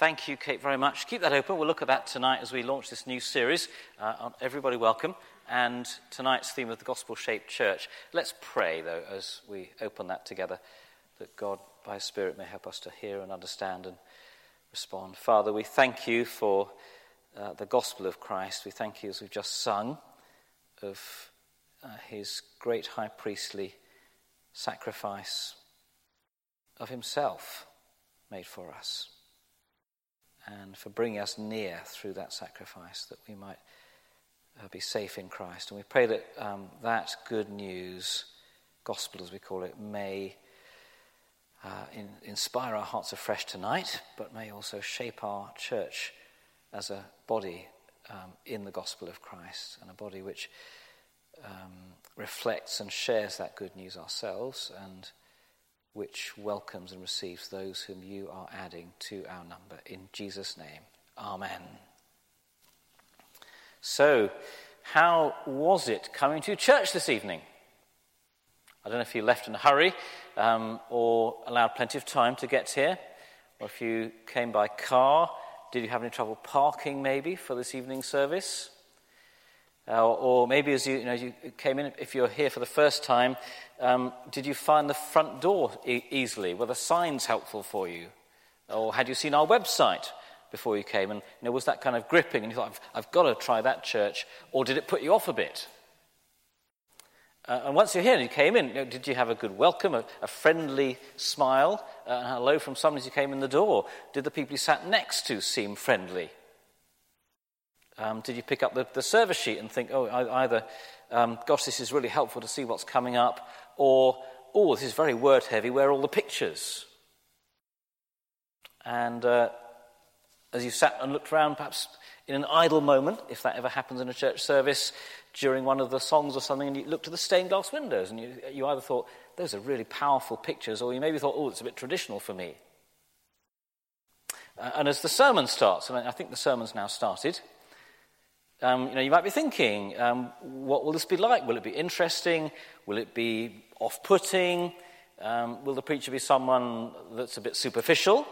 Thank you, Kate, very much. Keep that open. We'll look at that tonight as we launch this new series. Uh, everybody, welcome. And tonight's theme of the gospel shaped church. Let's pray, though, as we open that together, that God, by His Spirit, may help us to hear and understand and respond. Father, we thank you for uh, the gospel of Christ. We thank you, as we've just sung, of uh, His great high priestly sacrifice of Himself made for us and for bringing us near through that sacrifice that we might uh, be safe in Christ. And we pray that um, that good news, gospel as we call it, may uh, in, inspire our hearts afresh tonight, but may also shape our church as a body um, in the gospel of Christ and a body which um, reflects and shares that good news ourselves and which welcomes and receives those whom you are adding to our number. In Jesus' name, Amen. So, how was it coming to church this evening? I don't know if you left in a hurry um, or allowed plenty of time to get here, or if you came by car. Did you have any trouble parking, maybe, for this evening service? Uh, or maybe as you, you, know, you came in, if you're here for the first time, um, did you find the front door e- easily? Were the signs helpful for you? Or had you seen our website before you came? And you know, was that kind of gripping? And you thought, I've, I've got to try that church. Or did it put you off a bit? Uh, and once you're here and you came in, you know, did you have a good welcome, a, a friendly smile, uh, and hello from someone as you came in the door? Did the people you sat next to seem friendly? Um, did you pick up the, the service sheet and think, oh, either, um, gosh, this is really helpful to see what's coming up, or, oh, this is very word heavy, where are all the pictures? And uh, as you sat and looked around, perhaps in an idle moment, if that ever happens in a church service, during one of the songs or something, and you looked at the stained glass windows, and you, you either thought, those are really powerful pictures, or you maybe thought, oh, it's a bit traditional for me. Uh, and as the sermon starts, and I think the sermon's now started, um, you know, you might be thinking, um, what will this be like? Will it be interesting? Will it be off-putting? Um, will the preacher be someone that's a bit superficial?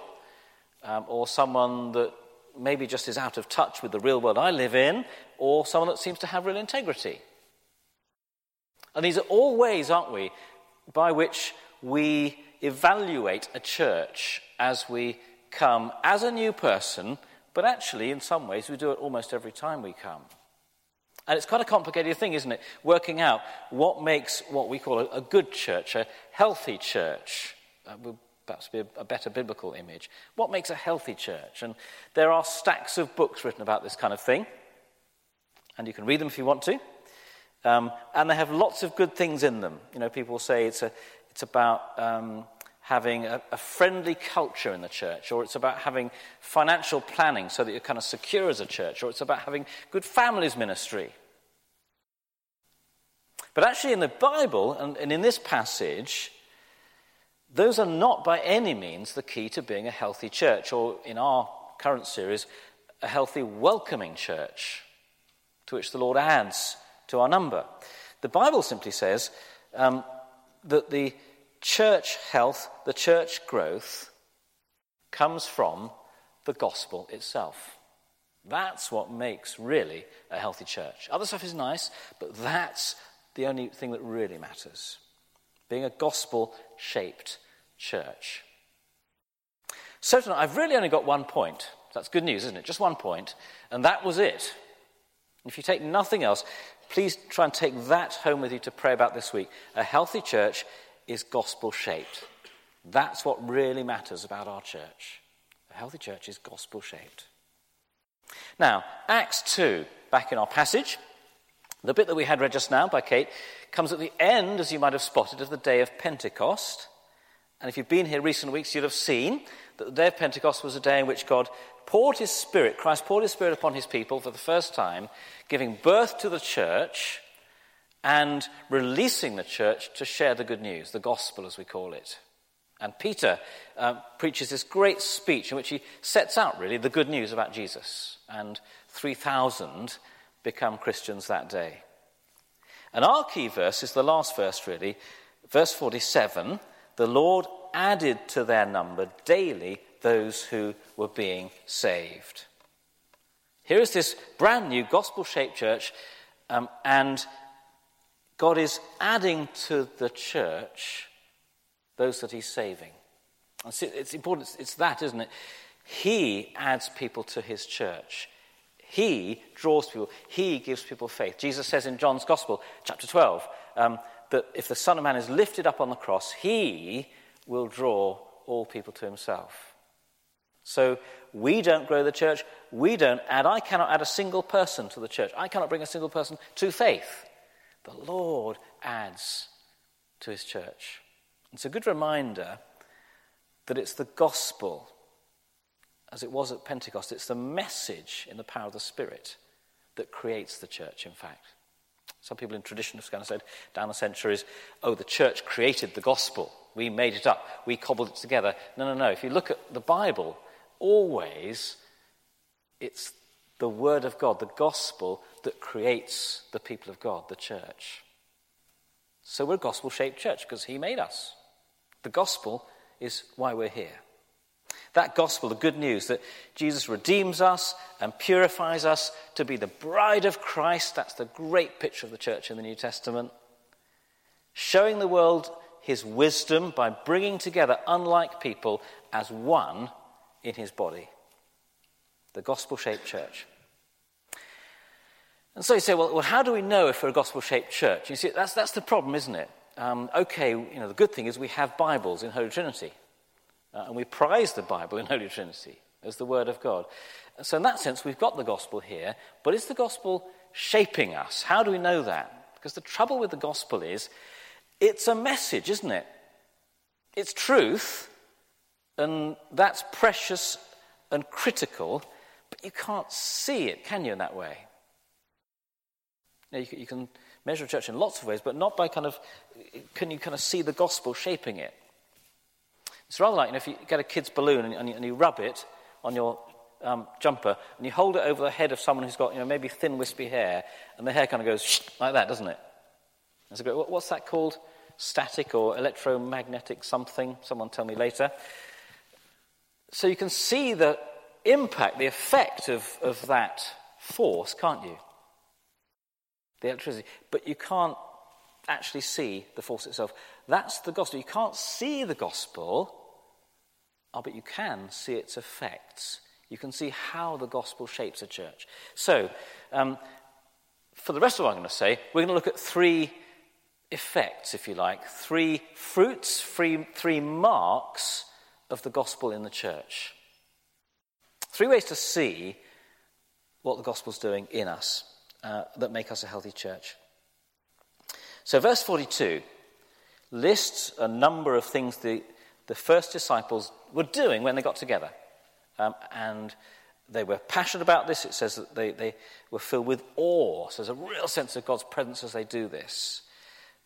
Um, or someone that maybe just is out of touch with the real world I live in? Or someone that seems to have real integrity? And these are all ways, aren't we, by which we evaluate a church as we come as a new person but actually, in some ways, we do it almost every time we come. And it's quite a complicated thing, isn't it? Working out what makes what we call a, good church, a healthy church. Uh, would perhaps be a, a, better biblical image. What makes a healthy church? And there are stacks of books written about this kind of thing. And you can read them if you want to. Um, and they have lots of good things in them. You know, people say it's, a, it's about um, having a, a, friendly culture in the church, or it's about having financial planning so that you're kind of secure as a church, or it's about having good families ministry. But actually, in the Bible and, and in this passage, those are not by any means the key to being a healthy church, or in our current series, a healthy, welcoming church, to which the Lord adds to our number. The Bible simply says um, that the church health, the church growth, comes from the gospel itself. That's what makes really a healthy church. Other stuff is nice, but that's the only thing that really matters. Being a gospel shaped church. So tonight, I've really only got one point. That's good news, isn't it? Just one point, and that was it. If you take nothing else, please try and take that home with you to pray about this week. A healthy church is gospel shaped. That's what really matters about our church. A healthy church is gospel shaped. Now, Acts 2, back in our passage, the bit that we had read just now by Kate comes at the end, as you might have spotted, of the day of Pentecost. And if you've been here recent weeks, you'll have seen that the day of Pentecost was a day in which God poured his Spirit, Christ poured his Spirit upon his people for the first time, giving birth to the church and releasing the church to share the good news, the gospel as we call it. And Peter uh, preaches this great speech in which he sets out really the good news about Jesus. And 3,000 become Christians that day. And our key verse is the last verse, really, verse 47 the Lord added to their number daily those who were being saved. Here is this brand new gospel shaped church, um, and God is adding to the church those that He's saving. It's important, it's that, isn't it? He adds people to His church. He draws people. He gives people faith. Jesus says in John's Gospel, chapter 12, um, that if the Son of Man is lifted up on the cross, He will draw all people to Himself. So we don't grow the church. We don't add. I cannot add a single person to the church. I cannot bring a single person to faith. The Lord adds to his church. It's a good reminder that it's the gospel, as it was at Pentecost, it's the message in the power of the Spirit that creates the church, in fact. Some people in tradition have kind of said down the centuries, oh, the church created the gospel. We made it up. We cobbled it together. No, no, no. If you look at the Bible, always it's the Word of God, the gospel, that creates the people of God, the church. So we're a gospel shaped church because He made us. The gospel is why we're here. That gospel, the good news that Jesus redeems us and purifies us to be the bride of Christ, that's the great picture of the church in the New Testament. Showing the world his wisdom by bringing together unlike people as one in his body the gospel shaped church. And so you say, well, well, how do we know if we're a gospel shaped church? You see, that's, that's the problem, isn't it? Um, okay, you know, the good thing is we have Bibles in Holy Trinity. Uh, and we prize the Bible in Holy Trinity as the Word of God. So, in that sense, we've got the gospel here, but is the gospel shaping us? How do we know that? Because the trouble with the gospel is it's a message, isn't it? It's truth, and that's precious and critical, but you can't see it, can you, in that way? You, you can measure a church in lots of ways, but not by kind of, can you kind of see the gospel shaping it? It's rather like you know, if you get a kid's balloon and, and, you, and you, rub it on your um, jumper and you hold it over the head of someone who's got you know, maybe thin, wispy hair, and the hair kind of goes like that, doesn't it? Great, what's that called? Static or electromagnetic something? Someone tell me later. So you can see the impact, the effect of, of that force, can't you? The electricity. But you can't actually see the force itself. That's the gospel. You can't see the gospel, oh, but you can see its effects. You can see how the gospel shapes a church. So, um, for the rest of what I'm going to say, we're going to look at three effects, if you like, three fruits, three, three marks of the gospel in the church. Three ways to see what the gospel's doing in us uh, that make us a healthy church. So, verse 42 lists a number of things the, the first disciples were doing when they got together. Um, and they were passionate about this. It says that they, they were filled with awe. So there's a real sense of God's presence as they do this.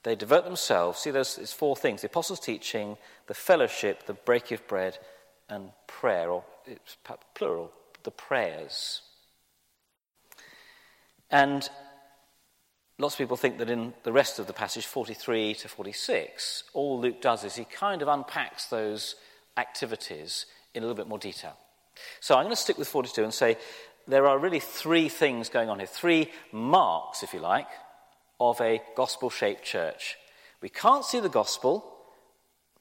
They devote themselves. See, there's, there's four things the apostles' teaching, the fellowship, the breaking of bread, and prayer, or it's plural, the prayers. And lots of people think that in the rest of the passage, 43 to 46, all Luke does is he kind of unpacks those activities in a little bit more detail. So I'm going to stick with 42 and say there are really three things going on here, three marks, if you like, of a gospel shaped church. We can't see the gospel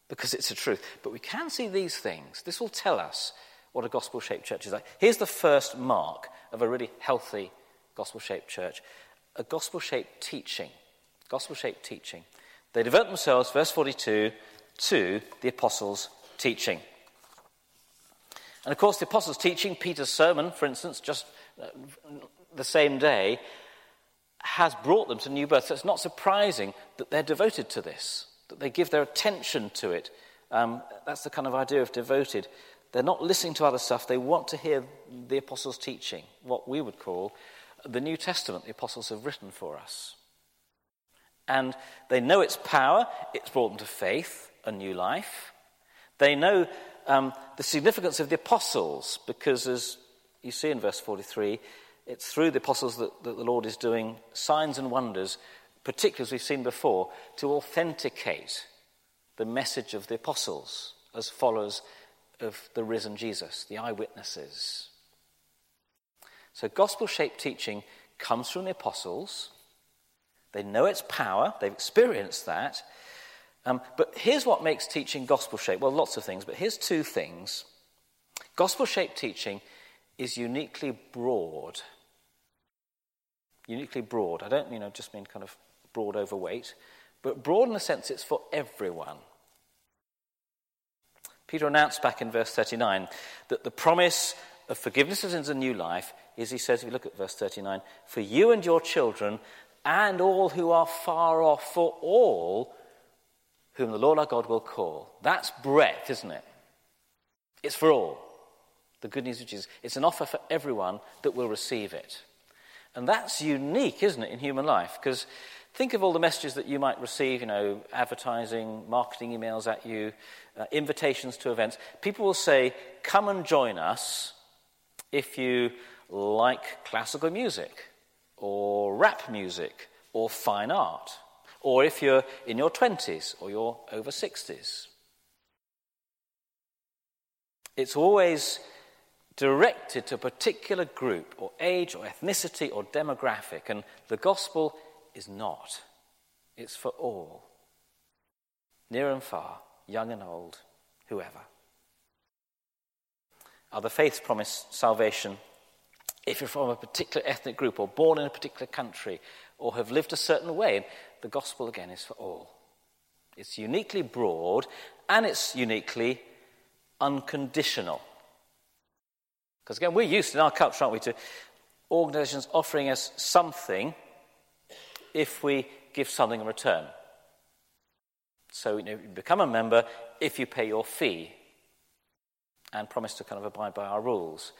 because it's a truth, but we can see these things. This will tell us what a gospel shaped church is like. Here's the first mark of a really healthy gospel shaped church a gospel shaped teaching. Gospel shaped teaching. They devote themselves, verse 42, to the apostles' teaching. And of course, the apostles' teaching, Peter's sermon, for instance, just uh, the same day, has brought them to new birth. So it's not surprising that they're devoted to this, that they give their attention to it. Um, that's the kind of idea of devoted. They're not listening to other stuff, they want to hear the apostles' teaching, what we would call the New Testament the apostles have written for us. And they know its power, it's brought them to faith, a new life. They know um, the significance of the apostles, because as you see in verse 43, it's through the apostles that, that the Lord is doing signs and wonders, particularly as we've seen before, to authenticate the message of the apostles as followers of the risen Jesus, the eyewitnesses. So, gospel shaped teaching comes from the apostles. They know its power, they've experienced that. Um, but here's what makes teaching gospel shaped. Well, lots of things, but here's two things. Gospel shaped teaching is uniquely broad. Uniquely broad. I don't mean, I just mean kind of broad overweight, but broad in the sense it's for everyone. Peter announced back in verse 39 that the promise of forgiveness of sins and new life is, he says, if you look at verse 39, for you and your children and all who are far off, for all whom the Lord our God will call. That's breadth, isn't it? It's for all. The good news of Jesus. It's an offer for everyone that will receive it. And that's unique, isn't it, in human life? Because think of all the messages that you might receive, you know, advertising, marketing emails at you, uh, invitations to events. People will say, Come and join us if you like classical music, or rap music, or fine art, or if you're in your 20s or you're over 60s. It's always directed to a particular group or age or ethnicity or demographic, and the gospel is not. It's for all, near and far, young and old, whoever. Other faiths promise salvation if you're from a particular ethnic group or born in a particular country or have lived a certain way. The gospel, again, is for all. It's uniquely broad and it's uniquely unconditional. Because again, we're used in our culture, aren't we, to organizations offering us something if we give something in return. So you, know, you become a member if you pay your fee and promise to kind of abide by our rules.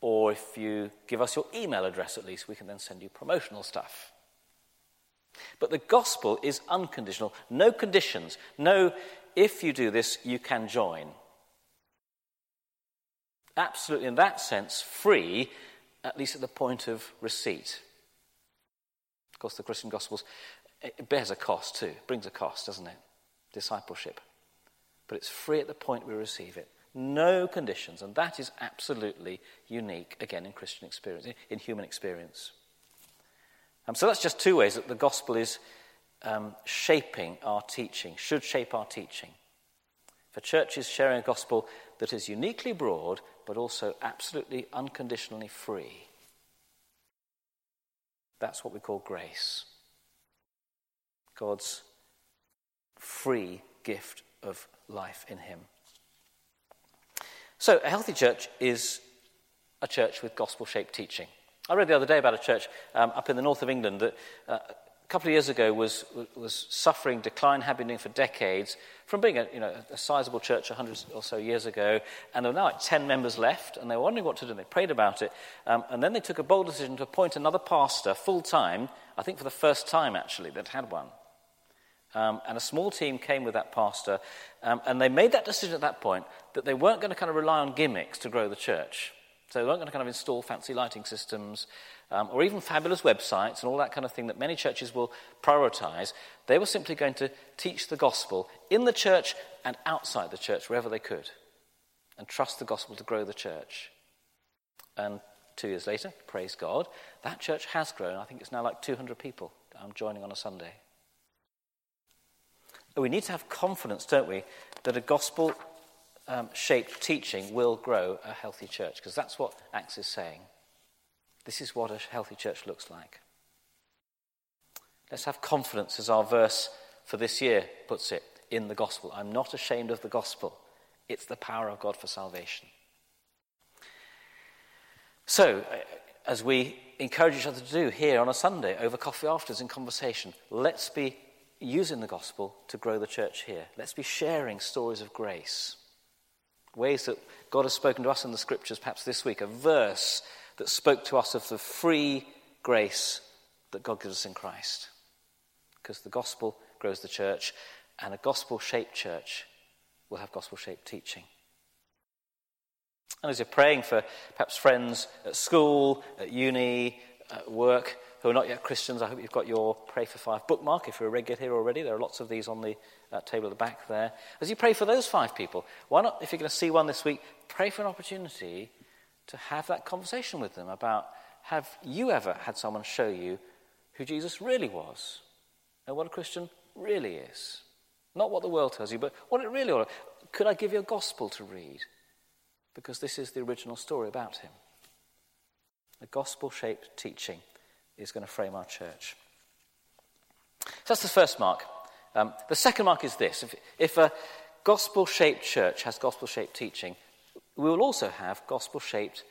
Or if you give us your email address, at least, we can then send you promotional stuff. But the gospel is unconditional. No conditions. No, if you do this, you can join absolutely, in that sense, free, at least at the point of receipt. Of course, the Christian Gospels, bears a cost too, it brings a cost, doesn't it? Discipleship. But it's free at the point we receive it. No conditions, and that is absolutely unique, again, in Christian experience, in human experience. Um, so that's just two ways that the gospel is um, shaping our teaching, should shape our teaching. For churches sharing a gospel that is uniquely broad but also absolutely unconditionally free. That's what we call grace. God's free gift of life in Him. So, a healthy church is a church with gospel shaped teaching. I read the other day about a church um, up in the north of England that uh, couple of years ago was, was suffering decline, had been doing for decades, from being a, you know, a sizable church 100 or so years ago, and there were now like 10 members left, and they were wondering what to do. And They prayed about it, um, and then they took a bold decision to appoint another pastor full time, I think for the first time actually, that had one. Um, and a small team came with that pastor, um, and they made that decision at that point that they weren't going to kind of rely on gimmicks to grow the church. So they weren't going to kind of install fancy lighting systems um, or even fabulous websites and all that kind of thing that many churches will prioritize. They were simply going to teach the gospel in the church and outside the church, wherever they could, and trust the gospel to grow the church. And two years later, praise God, that church has grown. I think it's now like 200 people um, joining on a Sunday. We need to have confidence, don't we, that a gospel um, shaped teaching will grow a healthy church, because that's what Acts is saying. This is what a healthy church looks like. Let's have confidence, as our verse for this year puts it, in the gospel. I'm not ashamed of the gospel, it's the power of God for salvation. So, uh, as we encourage each other to do here on a Sunday over coffee afterwards in conversation, let's be using the gospel to grow the church here. Let's be sharing stories of grace, ways that God has spoken to us in the scriptures, perhaps this week, a verse that spoke to us of the free grace that God gives us in Christ. Because the gospel grows the church, and a gospel shaped church will have gospel shaped teaching. And as you're praying for perhaps friends at school, at uni, at work, who are not yet Christians, I hope you've got your Pray for Five bookmark. If you're a regular here already, there are lots of these on the uh, table at the back there. As you pray for those five people, why not, if you're going to see one this week, pray for an opportunity to have that conversation with them about have you ever had someone show you who Jesus really was and what a Christian really is? Not what the world tells you, but what it really is. Could I give you a gospel to read? Because this is the original story about him. A gospel shaped teaching is going to frame our church. So that's the first mark. Um, the second mark is this if, if a gospel shaped church has gospel shaped teaching, we will also have gospel shaped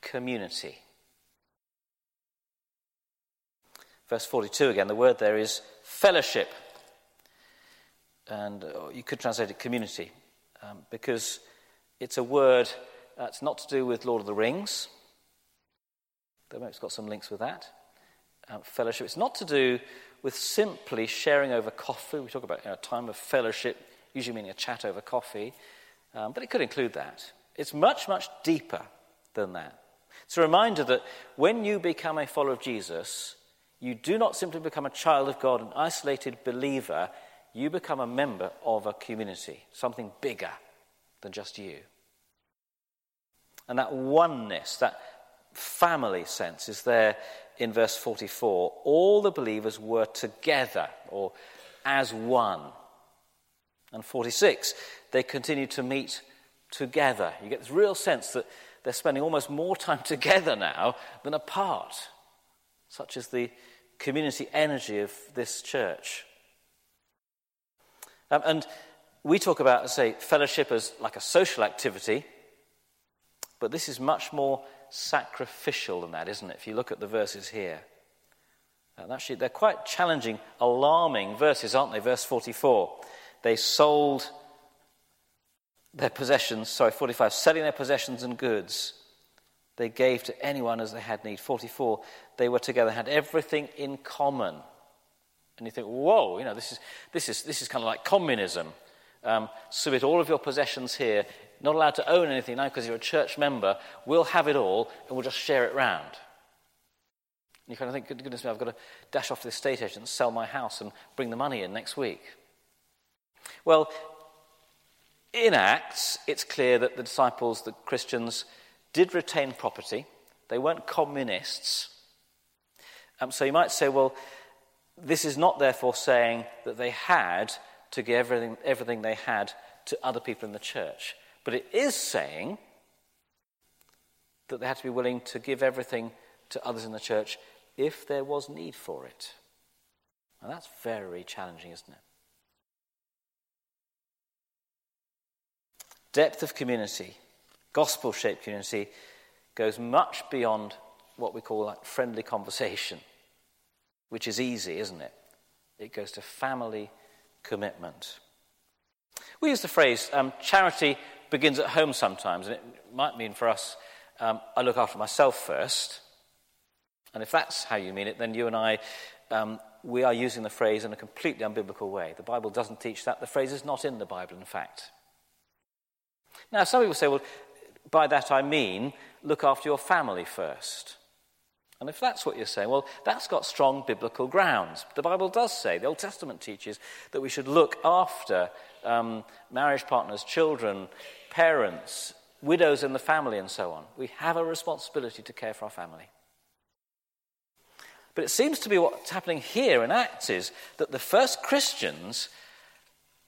community. Verse 42 again, the word there is fellowship. And uh, you could translate it community um, because it's a word that's not to do with Lord of the Rings. Though it's got some links with that. Um, fellowship. It's not to do with simply sharing over coffee. We talk about you know, a time of fellowship, usually meaning a chat over coffee, um, but it could include that. It's much, much deeper than that. It's a reminder that when you become a follower of Jesus, you do not simply become a child of God, an isolated believer, you become a member of a community, something bigger than just you. And that oneness, that family sense is there in verse 44. All the believers were together or as one. And 46, they continued to meet together. You get this real sense that they're spending almost more time together now than apart. Such is the community energy of this church. Um, and we talk about, say, fellowship as like a social activity, but this is much more sacrificial than that, isn't it? If you look at the verses here. And actually, they're quite challenging, alarming verses, aren't they? Verse 44. They sold their possessions, sorry, 45, selling their possessions and goods. They gave to anyone as they had need. 44, they were together, had everything in common. And you think, whoa, you know, this is, this is, this is kind of like communism. Um, submit all of your possessions here not allowed to own anything now because you're a church member, we'll have it all and we'll just share it round. You kind of think, goodness me, I've got to dash off to the estate agent sell my house and bring the money in next week. Well, in Acts, it's clear that the disciples, the Christians, did retain property. They weren't communists. Um, so you might say, well, this is not therefore saying that they had to give everything, everything they had to other people in the church. But it is saying that they had to be willing to give everything to others in the church if there was need for it. And that's very challenging, isn't it? Depth of community, gospel shaped community, goes much beyond what we call like friendly conversation, which is easy, isn't it? It goes to family commitment. We use the phrase um, charity begins at home sometimes, and it might mean for us, um, I look after myself first. And if that's how you mean it, then you and I, um, we are using the phrase in a completely unbiblical way. The Bible doesn't teach that. The phrase is not in the Bible, in fact. Now, some people say, well, by that I mean look after your family first. And if that's what you're saying, well, that's got strong biblical grounds. The Bible does say, the Old Testament teaches, that we should look after um, marriage partners, children, parents, widows in the family, and so on. We have a responsibility to care for our family. But it seems to be what's happening here in Acts is that the first Christians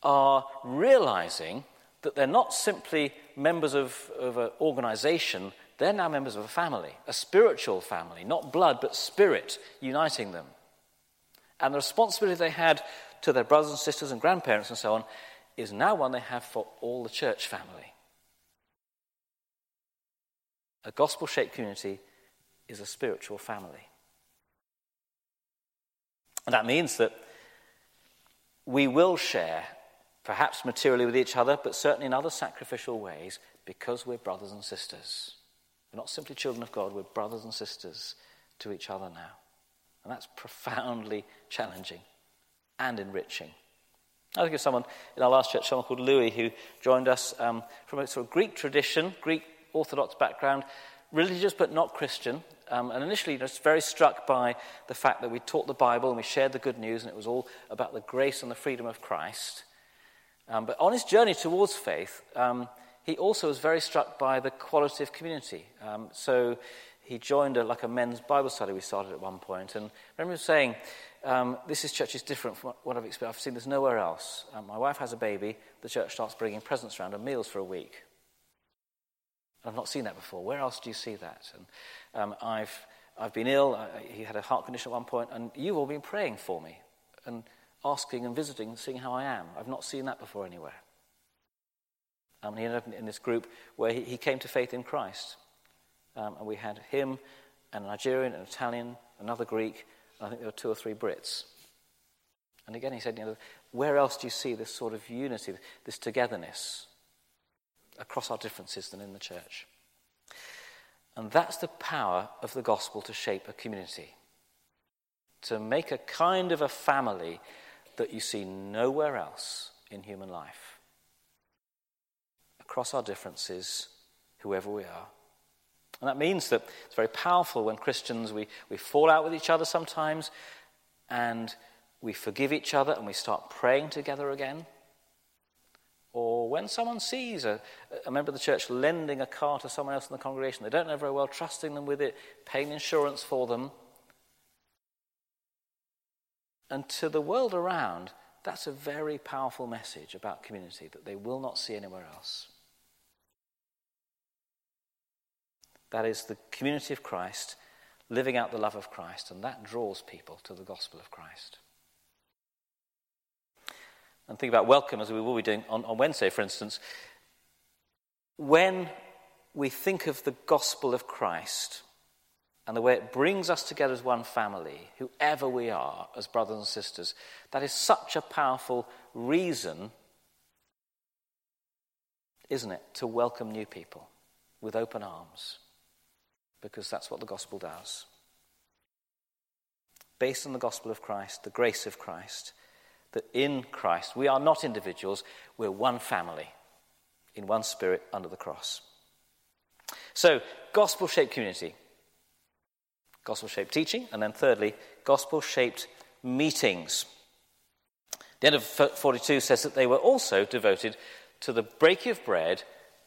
are realizing that they're not simply members of, of an organization, they're now members of a family, a spiritual family, not blood, but spirit uniting them. And the responsibility they had to their brothers and sisters and grandparents and so on is now one they have for all the church family. A gospel shaped community is a spiritual family. And that means that we will share, perhaps materially with each other, but certainly in other sacrificial ways, because we're brothers and sisters. We're not simply children of God, we're brothers and sisters to each other now. And that's profoundly challenging and enriching. I think of someone in our last church, someone called Louis, who joined us um, from a sort of Greek tradition, Greek Orthodox background, religious but not Christian. Um, and initially, was very struck by the fact that we taught the Bible and we shared the good news, and it was all about the grace and the freedom of Christ. Um, but on his journey towards faith, um, he also was very struck by the quality of community. Um, so he joined a, like a men's Bible study we started at one point, and I remember saying, um, "This is church is different from what I've experienced. I've seen this nowhere else. Um, my wife has a baby. The church starts bringing presents around and meals for a week. I've not seen that before. Where else do you see that? And um, I've, I've been ill. I, he had a heart condition at one point, and you've all been praying for me and asking and visiting and seeing how I am. I've not seen that before anywhere. Um, he ended up in this group where he, he came to faith in Christ. Um, and we had him, and a Nigerian, an Italian, another Greek, and I think there were two or three Brits. And again, he said, you know, where else do you see this sort of unity, this togetherness? Across our differences than in the church. And that's the power of the gospel to shape a community, to make a kind of a family that you see nowhere else in human life. Across our differences, whoever we are. And that means that it's very powerful when Christians, we, we fall out with each other sometimes, and we forgive each other and we start praying together again. Or when someone sees a, a member of the church lending a car to someone else in the congregation, they don't know very well, trusting them with it, paying insurance for them. And to the world around, that's a very powerful message about community that they will not see anywhere else. That is the community of Christ living out the love of Christ, and that draws people to the gospel of Christ and think about welcome as we will be doing on, on Wednesday, for instance, when we think of the gospel of Christ and the way it brings us together as one family, whoever we are as brothers and sisters, that is such a powerful reason, isn't it, to welcome new people with open arms, because that's what the gospel does. Based on the gospel of Christ, the grace of Christ, that in Christ we are not individuals, we're one family in one spirit under the cross. So, gospel shaped community, gospel shaped teaching, and then thirdly, gospel shaped meetings. The end of 42 says that they were also devoted to the breaking of bread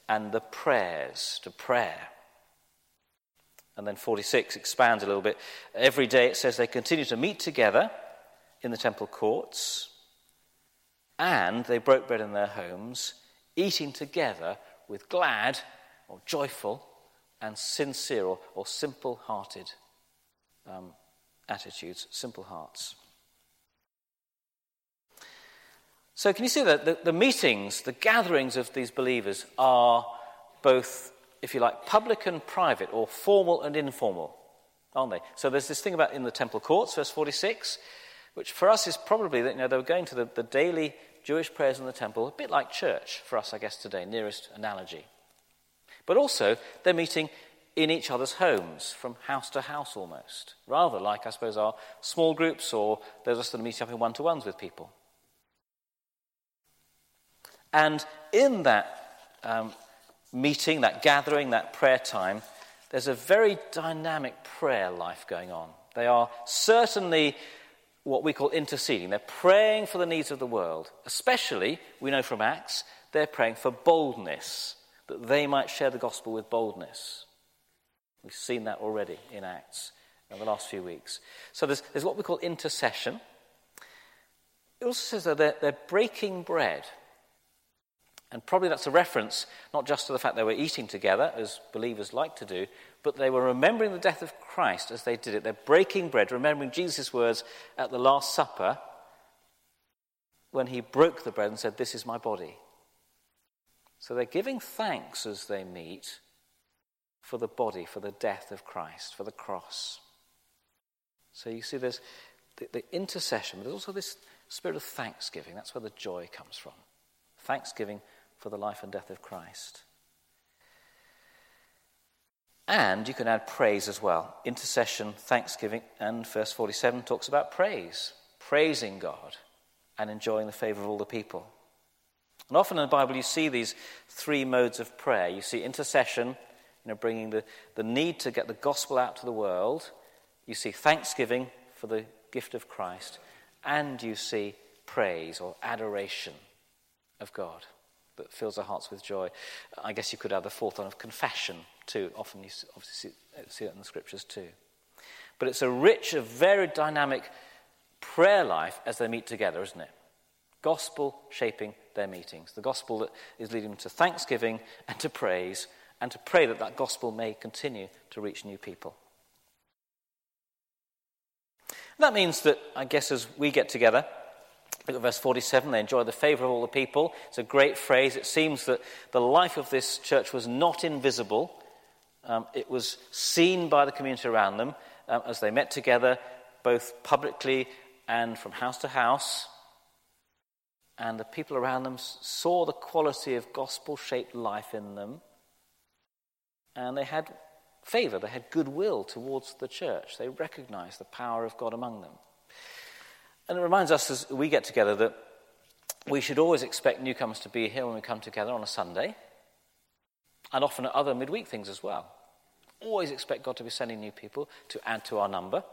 and the prayers, to prayer. And then 46 expands a little bit. Every day it says they continue to meet together in the temple courts and they broke bread in their homes, eating together with glad or joyful and sincere or, or simple hearted um, attitudes, simple hearts. So, can you see that the, the, meetings, the gatherings of these believers are both, if you like, public and private, or formal and informal, aren't they? So, there's this thing about in the temple courts, verse 46 which for us is probably that you know, they were going to the, the daily Jewish prayers in the temple, a bit like church for us, I guess, today, nearest analogy. But also, they're meeting in each other's homes, from house to house almost, rather like, I suppose, our small groups or those of us that meeting up in one to ones with people. And in that um, meeting, that gathering, that prayer time, there's a very dynamic prayer life going on. They are certainly what we call interceding. They're praying for the needs of the world. Especially, we know from Acts, they're praying for boldness, that they might share the gospel with boldness. We've seen that already in Acts in the last few weeks. So there's, there's what we call intercession. It also says that they're, they're breaking bread. And probably that's a reference not just to the fact they were eating together, as believers like to do, but they were remembering the death of Christ as they did it. They're breaking bread, remembering Jesus' words at the Last Supper when he broke the bread and said, This is my body. So they're giving thanks as they meet for the body, for the death of Christ, for the cross. So you see, there's the, the intercession, but there's also this spirit of thanksgiving. That's where the joy comes from. Thanksgiving for the life and death of Christ. And you can add praise as well. Intercession, thanksgiving, and verse 47 talks about praise, praising God and enjoying the favor of all the people. And often in the Bible, you see these three modes of prayer. You see intercession, you know, bringing the, the need to get the gospel out to the world. You see thanksgiving for the gift of Christ, and you see praise or adoration of God that fills our hearts with joy. I guess you could add the fourth one of confession too. Often you obviously see it in the scriptures too. But it's a rich, a very dynamic prayer life as they meet together, isn't it? Gospel shaping their meetings. The gospel that is leading them to thanksgiving and to praise and to pray that that gospel may continue to reach new people. That means that, I guess, as we get together, Look at verse 47. They enjoy the favour of all the people. It's a great phrase. It seems that the life of this church was not invisible, um, it was seen by the community around them um, as they met together, both publicly and from house to house. And the people around them saw the quality of gospel shaped life in them. And they had favour, they had goodwill towards the church. They recognized the power of God among them. And it reminds us as we get together that we should always expect newcomers to be here when we come together on a Sunday, and often at other midweek things as well. Always expect God to be sending new people to add to our number,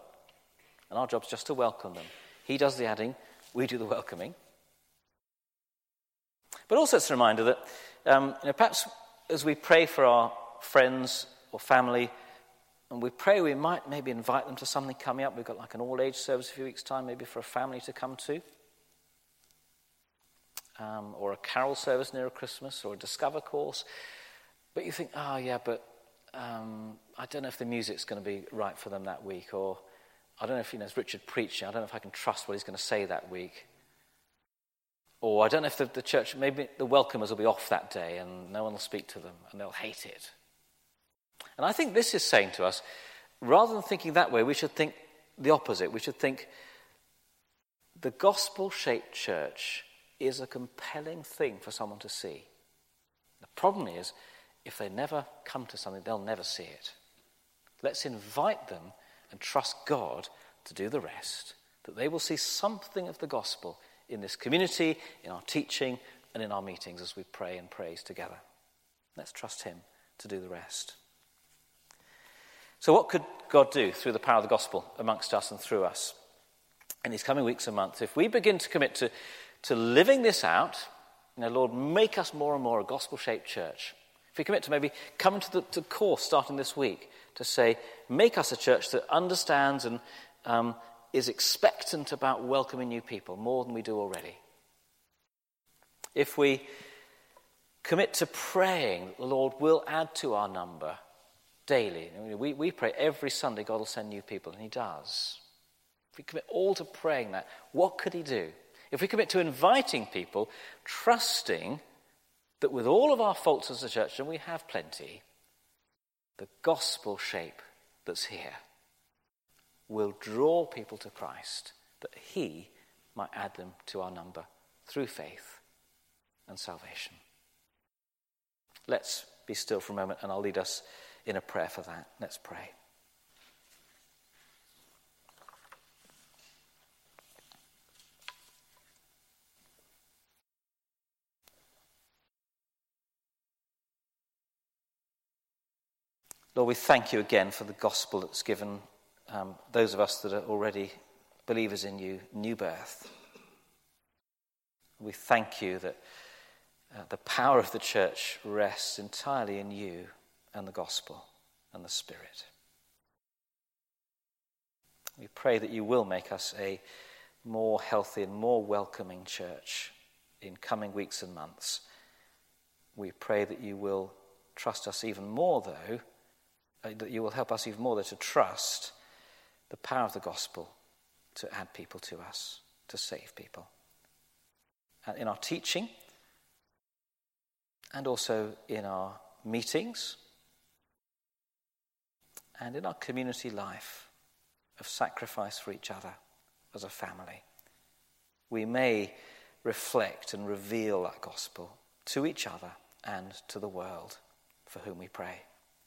and our job's just to welcome them. He does the adding, we do the welcoming. But also, it's a reminder that um, you know, perhaps as we pray for our friends or family and we pray we might maybe invite them to something coming up. We've got like an all age service a few weeks' time, maybe for a family to come to. Um, or a carol service near Christmas, or a Discover course. But you think, oh, yeah, but um, I don't know if the music's going to be right for them that week, or I don't know if, you know, as Richard preaching, I don't know if I can trust what he's going to say that week. Or I don't know if the, the church, maybe the welcomers will be off that day and no one will speak to them and they'll hate it. And I think this is saying to us rather than thinking that way, we should think the opposite. We should think the gospel shaped church is a compelling thing for someone to see. The problem is, if they never come to something, they'll never see it. Let's invite them and trust God to do the rest, that they will see something of the gospel in this community, in our teaching, and in our meetings as we pray and praise together. Let's trust Him to do the rest. So, what could God do through the power of the gospel amongst us and through us in these coming weeks and months? If we begin to commit to, to living this out, you know, Lord, make us more and more a gospel shaped church. If we commit to maybe coming to the to course starting this week to say, make us a church that understands and um, is expectant about welcoming new people more than we do already. If we commit to praying that the Lord will add to our number daily. We, we pray every Sunday God will send new people, and He does. If we commit all to praying that, what could He do? If we commit to inviting people, trusting that with all of our faults as a church, and we have plenty, the gospel shape that's here will draw people to Christ, that He might add them to our number through faith and salvation. Let's be still for a moment, and I'll lead us in a prayer for that. Let's pray. Lord, we thank you again for the gospel that's given um, those of us that are already believers in you new birth. We thank you that uh, the power of the church rests entirely in you and the gospel and the Spirit. We pray that you will make us a more healthy and more welcoming church in coming weeks and months. We pray that you will trust us even more, though, Uh, that you will help us even more, to trust the power of the gospel to add people to us, to save people. And in our teaching, and also in our meetings, and in our community life of sacrifice for each other as a family. We may reflect and reveal that gospel to each other and to the world for whom we pray.